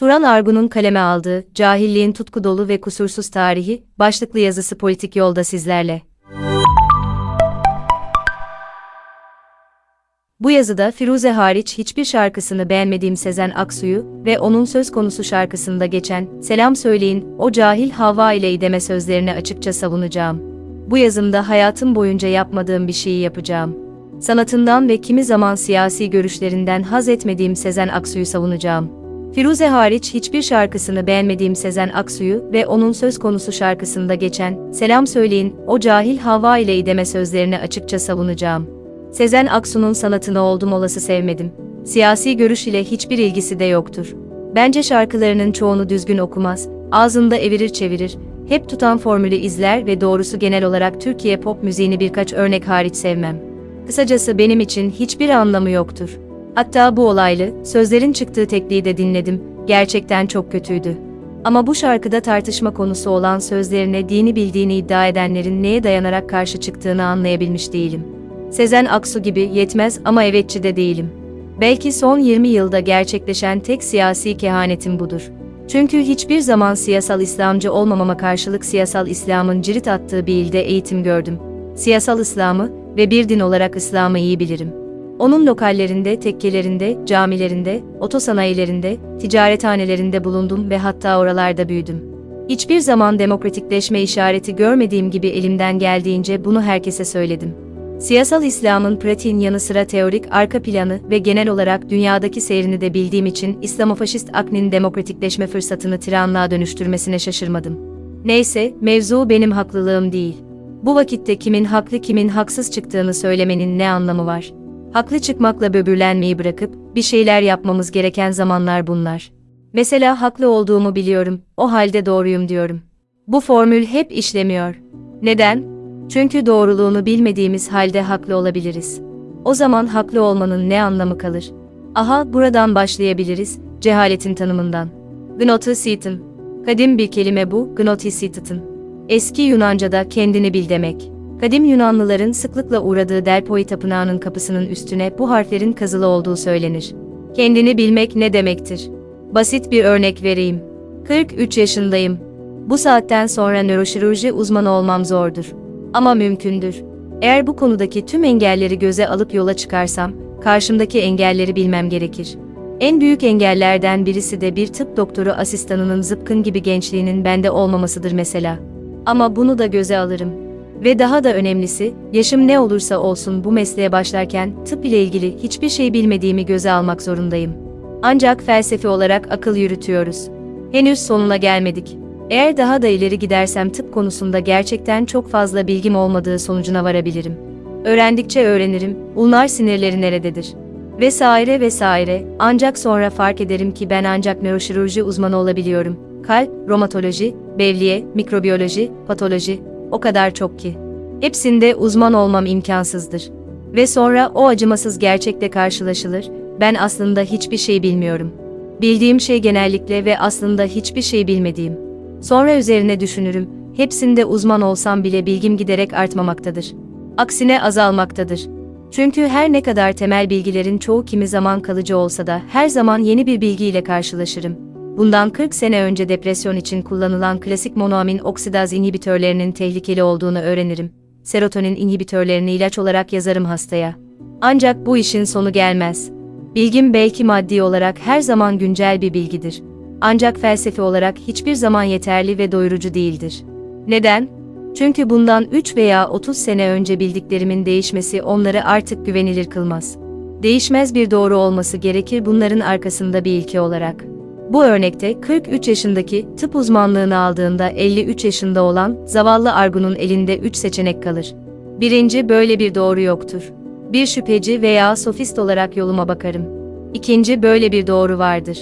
Turan Argun'un kaleme aldığı Cahilliğin Tutku Dolu ve Kusursuz Tarihi başlıklı yazısı politik yolda sizlerle. Bu yazıda Firuze hariç hiçbir şarkısını beğenmediğim Sezen Aksu'yu ve onun söz konusu şarkısında geçen "Selam söyleyin, o cahil Havva ile ideme" sözlerini açıkça savunacağım. Bu yazımda hayatım boyunca yapmadığım bir şeyi yapacağım. Sanatından ve kimi zaman siyasi görüşlerinden haz etmediğim Sezen Aksu'yu savunacağım. Firuze hariç hiçbir şarkısını beğenmediğim Sezen Aksu'yu ve onun söz konusu şarkısında geçen "Selam söyleyin, o cahil Havva ile ideme" sözlerini açıkça savunacağım. Sezen Aksu'nun sanatını oldum olası sevmedim. Siyasi görüş ile hiçbir ilgisi de yoktur. Bence şarkılarının çoğunu düzgün okumaz, ağzında evirir çevirir, hep tutan formülü izler ve doğrusu genel olarak Türkiye pop müziğini birkaç örnek hariç sevmem. Kısacası benim için hiçbir anlamı yoktur. Hatta bu olaylı, sözlerin çıktığı tekliği de dinledim, gerçekten çok kötüydü. Ama bu şarkıda tartışma konusu olan sözlerine dini bildiğini iddia edenlerin neye dayanarak karşı çıktığını anlayabilmiş değilim. Sezen Aksu gibi yetmez ama evetçi de değilim. Belki son 20 yılda gerçekleşen tek siyasi kehanetim budur. Çünkü hiçbir zaman siyasal İslamcı olmamama karşılık siyasal İslam'ın cirit attığı bir ilde eğitim gördüm. Siyasal İslam'ı ve bir din olarak İslam'ı iyi bilirim. Onun lokallerinde, tekkelerinde, camilerinde, otosanayilerinde, ticarethanelerinde bulundum ve hatta oralarda büyüdüm. Hiçbir zaman demokratikleşme işareti görmediğim gibi elimden geldiğince bunu herkese söyledim. Siyasal İslam'ın pratiğin yanı sıra teorik arka planı ve genel olarak dünyadaki seyrini de bildiğim için İslamofaşist aknin demokratikleşme fırsatını tiranlığa dönüştürmesine şaşırmadım. Neyse, mevzu benim haklılığım değil. Bu vakitte kimin haklı kimin haksız çıktığını söylemenin ne anlamı var? Haklı çıkmakla böbürlenmeyi bırakıp bir şeyler yapmamız gereken zamanlar bunlar. Mesela haklı olduğumu biliyorum, o halde doğruyum diyorum. Bu formül hep işlemiyor. Neden? Çünkü doğruluğunu bilmediğimiz halde haklı olabiliriz. O zaman haklı olmanın ne anlamı kalır? Aha, buradan başlayabiliriz, cehaletin tanımından. Gnotisism. Kadim bir kelime bu, gnotisism. Eski Yunanca'da kendini bil demek. Kadim Yunanlıların sıklıkla uğradığı Delpoi Tapınağı'nın kapısının üstüne bu harflerin kazılı olduğu söylenir. Kendini bilmek ne demektir? Basit bir örnek vereyim. 43 yaşındayım. Bu saatten sonra nöroşirurji uzmanı olmam zordur. Ama mümkündür. Eğer bu konudaki tüm engelleri göze alıp yola çıkarsam, karşımdaki engelleri bilmem gerekir. En büyük engellerden birisi de bir tıp doktoru asistanının zıpkın gibi gençliğinin bende olmamasıdır mesela. Ama bunu da göze alırım. Ve daha da önemlisi, yaşım ne olursa olsun bu mesleğe başlarken tıp ile ilgili hiçbir şey bilmediğimi göze almak zorundayım. Ancak felsefi olarak akıl yürütüyoruz. Henüz sonuna gelmedik. Eğer daha da ileri gidersem tıp konusunda gerçekten çok fazla bilgim olmadığı sonucuna varabilirim. Öğrendikçe öğrenirim, ulnar sinirleri nerededir? Vesaire vesaire, ancak sonra fark ederim ki ben ancak nöroşirurji uzmanı olabiliyorum. Kalp, romatoloji, bevliye, mikrobiyoloji, patoloji, o kadar çok ki. Hepsinde uzman olmam imkansızdır. Ve sonra o acımasız gerçekle karşılaşılır, ben aslında hiçbir şey bilmiyorum. Bildiğim şey genellikle ve aslında hiçbir şey bilmediğim. Sonra üzerine düşünürüm, hepsinde uzman olsam bile bilgim giderek artmamaktadır. Aksine azalmaktadır. Çünkü her ne kadar temel bilgilerin çoğu kimi zaman kalıcı olsa da her zaman yeni bir bilgiyle karşılaşırım. Bundan 40 sene önce depresyon için kullanılan klasik monoamin oksidaz inhibitörlerinin tehlikeli olduğunu öğrenirim. Serotonin inhibitörlerini ilaç olarak yazarım hastaya. Ancak bu işin sonu gelmez. Bilgim belki maddi olarak her zaman güncel bir bilgidir. Ancak felsefi olarak hiçbir zaman yeterli ve doyurucu değildir. Neden? Çünkü bundan 3 veya 30 sene önce bildiklerimin değişmesi onları artık güvenilir kılmaz. Değişmez bir doğru olması gerekir bunların arkasında bir ilke olarak. Bu örnekte 43 yaşındaki tıp uzmanlığını aldığında 53 yaşında olan zavallı Argun'un elinde 3 seçenek kalır. Birinci böyle bir doğru yoktur. Bir şüpheci veya sofist olarak yoluma bakarım. İkinci böyle bir doğru vardır.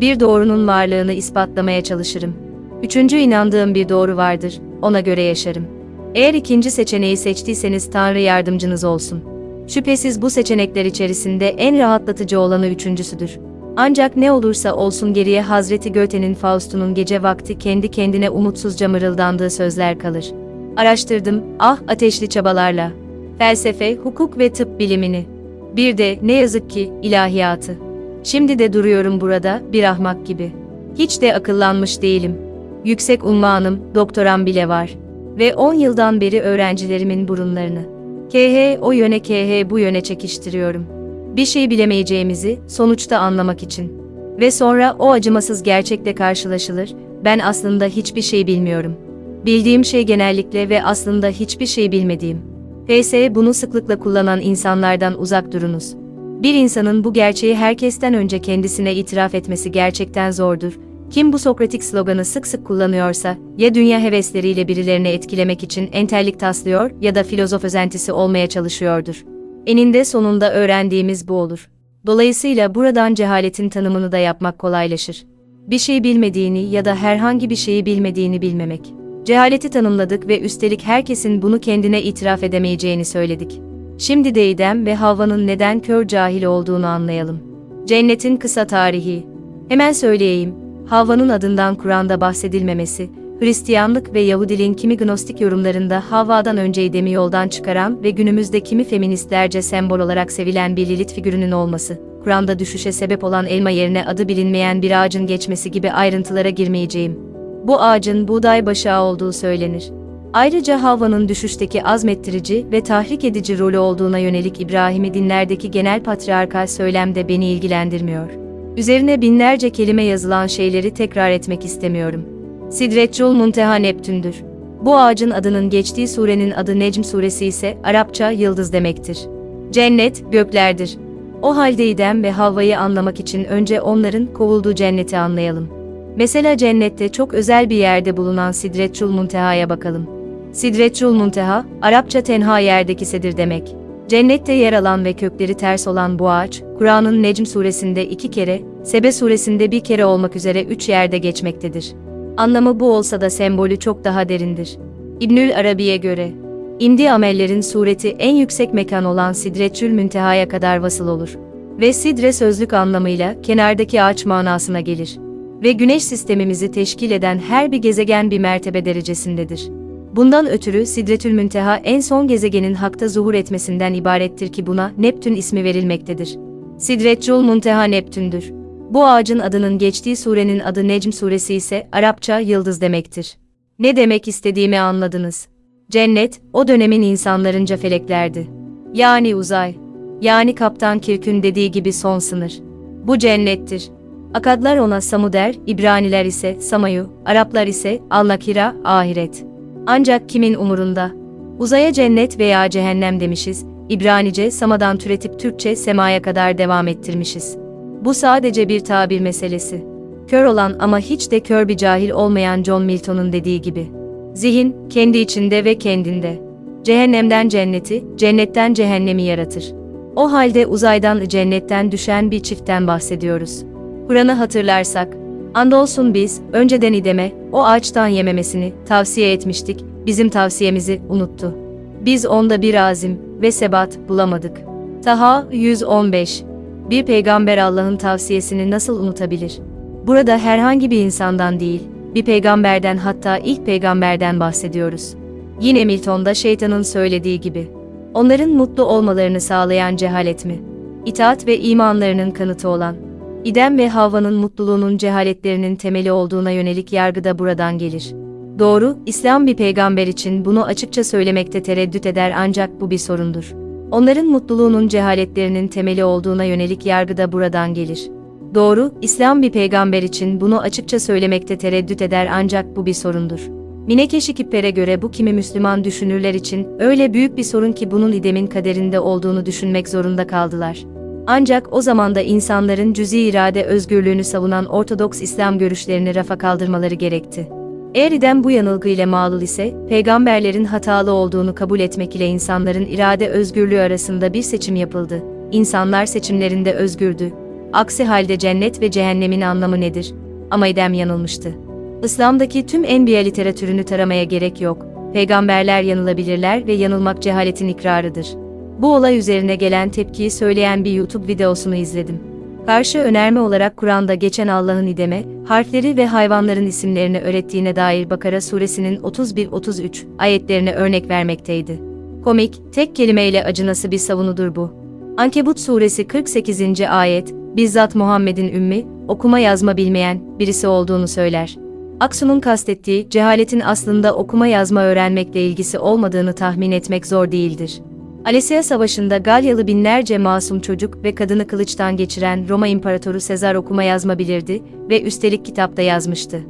Bir doğrunun varlığını ispatlamaya çalışırım. Üçüncü inandığım bir doğru vardır, ona göre yaşarım. Eğer ikinci seçeneği seçtiyseniz Tanrı yardımcınız olsun. Şüphesiz bu seçenekler içerisinde en rahatlatıcı olanı üçüncüsüdür. Ancak ne olursa olsun geriye Hazreti Göte'nin Faust'unun gece vakti kendi kendine umutsuzca mırıldandığı sözler kalır. Araştırdım, ah ateşli çabalarla. Felsefe, hukuk ve tıp bilimini. Bir de ne yazık ki ilahiyatı. Şimdi de duruyorum burada bir ahmak gibi. Hiç de akıllanmış değilim. Yüksek unvanım, doktoram bile var. Ve 10 yıldan beri öğrencilerimin burunlarını. KH o yöne KH bu yöne çekiştiriyorum. Bir şey bilemeyeceğimizi sonuçta anlamak için. Ve sonra o acımasız gerçekle karşılaşılır, ben aslında hiçbir şey bilmiyorum. Bildiğim şey genellikle ve aslında hiçbir şey bilmediğim. PS bunu sıklıkla kullanan insanlardan uzak durunuz. Bir insanın bu gerçeği herkesten önce kendisine itiraf etmesi gerçekten zordur. Kim bu Sokratik sloganı sık sık kullanıyorsa, ya dünya hevesleriyle birilerini etkilemek için entellik taslıyor ya da filozof özentisi olmaya çalışıyordur. Eninde sonunda öğrendiğimiz bu olur. Dolayısıyla buradan cehaletin tanımını da yapmak kolaylaşır. Bir şey bilmediğini ya da herhangi bir şeyi bilmediğini bilmemek. Cehaleti tanımladık ve üstelik herkesin bunu kendine itiraf edemeyeceğini söyledik. Şimdi de İdem ve Havva'nın neden kör cahil olduğunu anlayalım. Cennetin kısa tarihi. Hemen söyleyeyim, Havva'nın adından Kur'an'da bahsedilmemesi, Hristiyanlık ve Yahudiliğin kimi gnostik yorumlarında Havva'dan önce İdem'i yoldan çıkaran ve günümüzde kimi feministlerce sembol olarak sevilen bir Lilith figürünün olması, Kur'an'da düşüşe sebep olan elma yerine adı bilinmeyen bir ağacın geçmesi gibi ayrıntılara girmeyeceğim. Bu ağacın buğday başağı olduğu söylenir. Ayrıca Havva'nın düşüşteki azmettirici ve tahrik edici rolü olduğuna yönelik İbrahim'i dinlerdeki genel patriarkal söylem de beni ilgilendirmiyor. Üzerine binlerce kelime yazılan şeyleri tekrar etmek istemiyorum. Sidretçul Munteha Neptün'dür. Bu ağacın adının geçtiği surenin adı Necm suresi ise Arapça yıldız demektir. Cennet, göklerdir. O halde İdem ve Havva'yı anlamak için önce onların kovulduğu cenneti anlayalım. Mesela cennette çok özel bir yerde bulunan Sidretçul Munteha'ya bakalım. Sidretçul Munteha, Arapça tenha yerdeki sedir demek. Cennette yer alan ve kökleri ters olan bu ağaç, Kur'an'ın Necm suresinde iki kere, Sebe suresinde bir kere olmak üzere üç yerde geçmektedir. Anlamı bu olsa da sembolü çok daha derindir. İbnül Arabi'ye göre, İndi amellerin sureti en yüksek mekan olan Sidretçül Münteha'ya kadar vasıl olur. Ve sidre sözlük anlamıyla kenardaki ağaç manasına gelir. Ve güneş sistemimizi teşkil eden her bir gezegen bir mertebe derecesindedir. Bundan ötürü Sidretül Münteha en son gezegenin hakta zuhur etmesinden ibarettir ki buna Neptün ismi verilmektedir. Sidretçul Munteha Neptündür. Bu ağacın adının geçtiği surenin adı Necm suresi ise Arapça yıldız demektir. Ne demek istediğimi anladınız. Cennet, o dönemin insanlarınca feleklerdi. Yani uzay. Yani Kaptan Kirk'ün dediği gibi son sınır. Bu cennettir. Akadlar ona Samu der, İbraniler ise Samayu, Araplar ise Al-Nakira, ahiret. Ancak kimin umurunda? Uzaya cennet veya cehennem demişiz, İbranice Sama'dan türetip Türkçe semaya kadar devam ettirmişiz. Bu sadece bir tabir meselesi. Kör olan ama hiç de kör bir cahil olmayan John Milton'un dediği gibi. Zihin, kendi içinde ve kendinde. Cehennemden cenneti, cennetten cehennemi yaratır. O halde uzaydan cennetten düşen bir çiftten bahsediyoruz. Kur'an'ı hatırlarsak, andolsun biz, önceden ideme, o ağaçtan yememesini tavsiye etmiştik, bizim tavsiyemizi unuttu. Biz onda bir azim ve sebat bulamadık. Taha 115 Bir peygamber Allah'ın tavsiyesini nasıl unutabilir? Burada herhangi bir insandan değil, bir peygamberden hatta ilk peygamberden bahsediyoruz. Yine Milton'da şeytanın söylediği gibi. Onların mutlu olmalarını sağlayan cehalet mi? İtaat ve imanlarının kanıtı olan. İdem ve Havva'nın mutluluğunun cehaletlerinin temeli olduğuna yönelik yargı da buradan gelir. Doğru, İslam bir peygamber için bunu açıkça söylemekte tereddüt eder ancak bu bir sorundur. Onların mutluluğunun cehaletlerinin temeli olduğuna yönelik yargı da buradan gelir. Doğru, İslam bir peygamber için bunu açıkça söylemekte tereddüt eder ancak bu bir sorundur. Minekeşi Kipper'e göre bu kimi Müslüman düşünürler için öyle büyük bir sorun ki bunun İdem'in kaderinde olduğunu düşünmek zorunda kaldılar. Ancak o zamanda insanların cüzi irade özgürlüğünü savunan Ortodoks İslam görüşlerini rafa kaldırmaları gerekti. Eğer İdem bu yanılgıyla mağlul ise, peygamberlerin hatalı olduğunu kabul etmek ile insanların irade özgürlüğü arasında bir seçim yapıldı. İnsanlar seçimlerinde özgürdü. Aksi halde cennet ve cehennemin anlamı nedir? Ama İdem yanılmıştı. İslam'daki tüm enbiya literatürünü taramaya gerek yok. Peygamberler yanılabilirler ve yanılmak cehaletin ikrarıdır. Bu olay üzerine gelen tepkiyi söyleyen bir YouTube videosunu izledim. Karşı önerme olarak Kur'an'da geçen Allah'ın ideme, harfleri ve hayvanların isimlerini öğrettiğine dair Bakara suresinin 31-33 ayetlerine örnek vermekteydi. Komik, tek kelimeyle acınası bir savunudur bu. Ankebut suresi 48. ayet, bizzat Muhammed'in ümmi, okuma yazma bilmeyen birisi olduğunu söyler. Aksu'nun kastettiği cehaletin aslında okuma yazma öğrenmekle ilgisi olmadığını tahmin etmek zor değildir. Alesya Savaşı'nda Galyalı binlerce masum çocuk ve kadını kılıçtan geçiren Roma İmparatoru Sezar okuma yazma bilirdi ve üstelik kitapta yazmıştı.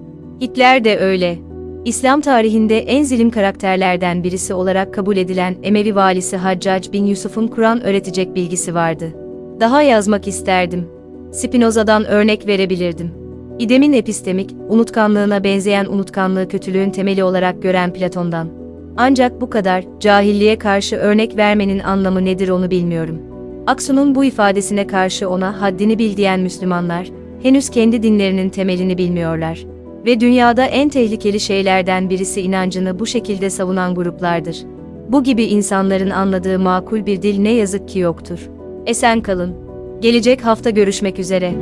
Hitler de öyle. İslam tarihinde en zilim karakterlerden birisi olarak kabul edilen Emevi valisi Haccac bin Yusuf'un Kur'an öğretecek bilgisi vardı. Daha yazmak isterdim. Spinoza'dan örnek verebilirdim. İdem'in epistemik, unutkanlığına benzeyen unutkanlığı kötülüğün temeli olarak gören Platon'dan. Ancak bu kadar, cahilliğe karşı örnek vermenin anlamı nedir onu bilmiyorum. Aksu'nun bu ifadesine karşı ona haddini bil diyen Müslümanlar, henüz kendi dinlerinin temelini bilmiyorlar. Ve dünyada en tehlikeli şeylerden birisi inancını bu şekilde savunan gruplardır. Bu gibi insanların anladığı makul bir dil ne yazık ki yoktur. Esen kalın. Gelecek hafta görüşmek üzere.